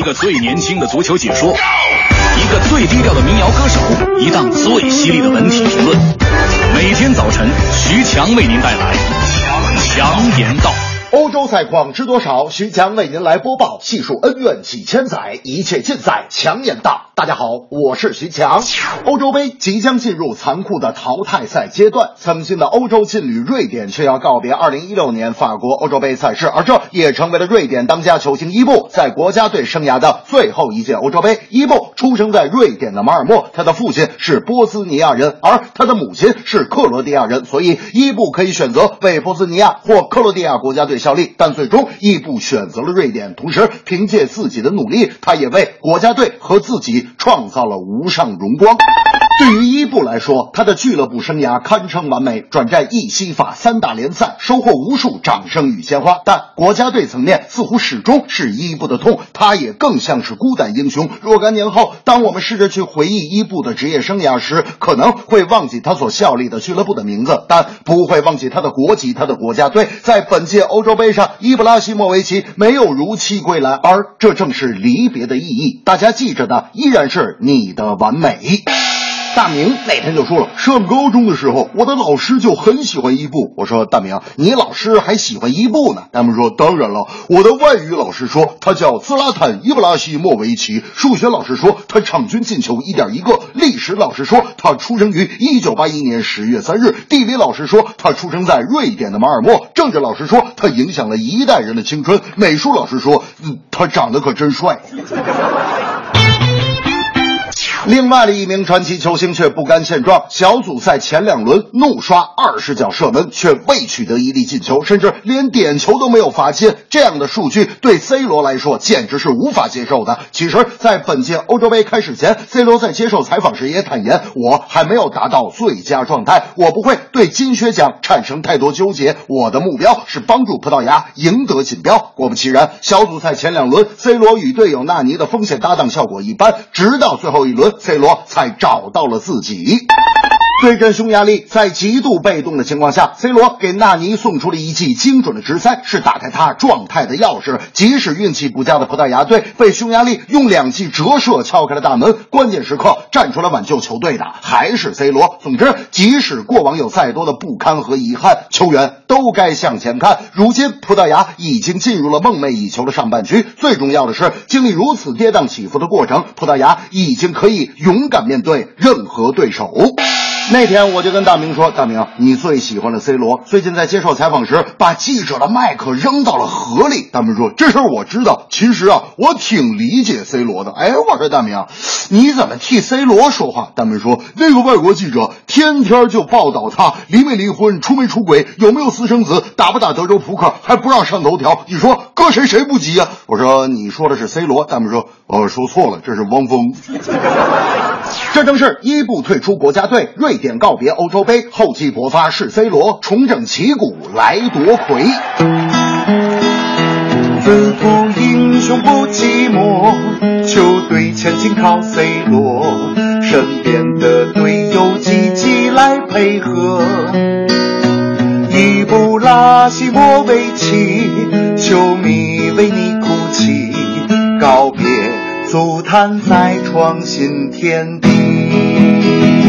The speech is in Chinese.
一个最年轻的足球解说，一个最低调的民谣歌手，一档最犀利的文体评论。每天早晨，徐强为您带来强言道。赛况知多少？徐强为您来播报，细数恩怨几千载，一切尽在强言道。大家好，我是徐强。欧洲杯即将进入残酷的淘汰赛阶段，曾经的欧洲劲旅瑞典却要告别2016年法国欧洲杯赛事，而这也成为了瑞典当家球星伊布在国家队生涯的最后一届欧洲杯。伊布出生在瑞典的马尔默，他的父亲是波斯尼亚人，而他的母亲是克罗地亚人，所以伊布可以选择为波斯尼亚或克罗地亚国家队效力，但最终伊布选择了瑞典。同时，凭借自己的努力，他也为国家队和自己创造了无上荣光。对于伊布来说，他的俱乐部生涯堪称完美，转战意西法三大联赛，收获无数掌声与鲜花。但国家队层面似乎始终是伊布的痛，他也更像是孤胆英雄。若干年后，当我们试着去回忆伊布的职业生涯时，可能会忘记他所效力的俱乐部的名字，但不会忘记他的国籍，他的国家队。在本届欧洲杯上，伊布拉希莫维奇没有如期归来，而这正是离别的意义。大家记着的依然是你的完美。大明那天就说了，上高中的时候，我的老师就很喜欢伊布。我说大明，你老师还喜欢伊布呢？他们说，当然了，我的外语老师说他叫兹拉坦伊布拉希莫维奇，数学老师说他场均进球一点一个，历史老师说他出生于一九八一年十月三日，地理老师说他出生在瑞典的马尔默，政治老师说他影响了一代人的青春，美术老师说，嗯，他长得可真帅。另外的一名传奇球星却不甘现状，小组赛前两轮怒刷二十脚射门，却未取得一粒进球，甚至连点球都没有罚进。这样的数据对 C 罗来说简直是无法接受的。其实，在本届欧洲杯开始前，C 罗在接受采访时也坦言：“我还没有达到最佳状态，我不会对金靴奖产生太多纠结。我的目标是帮助葡萄牙赢得锦标。”果不其然，小组赛前两轮，C 罗与队友纳尼的锋线搭档效果一般，直到最后一轮。C 罗才找到了自己。对阵匈牙利，在极度被动的情况下，C 罗给纳尼送出了一记精准的直塞，是打开他状态的钥匙。即使运气不佳的葡萄牙队被匈牙利用两记折射敲开了大门，关键时刻站出来挽救球队的还是 C 罗。总之，即使过往有再多的不堪和遗憾，球员都该向前看。如今，葡萄牙已经进入了梦寐以求的上半区。最重要的是，经历如此跌宕起伏的过程，葡萄牙已经可以勇敢面对任何对手。那天我就跟大明说：“大明，你最喜欢的 C 罗最近在接受采访时，把记者的麦克扔到了河里。”大明说：“这事儿我知道，其实啊，我挺理解 C 罗的。”哎，我说大明，你怎么替 C 罗说话？大明说：“那个外国记者天天就报道他离没离婚、出没出轨、有没有私生子、打不打德州扑克，还不让上头条。你说搁谁谁不急呀？”我说：“你说的是 C 罗。”大明说：“呃，说错了，这是汪峰。”这正是伊布退出国家队，瑞典告别欧洲杯，厚积薄发是 C 罗重整旗鼓来夺魁。自古英雄不寂寞，球队前进靠 C 罗，身边的队友积极来配合。伊布拉希莫维奇，球迷为你哭泣，告别足坛再创新天地。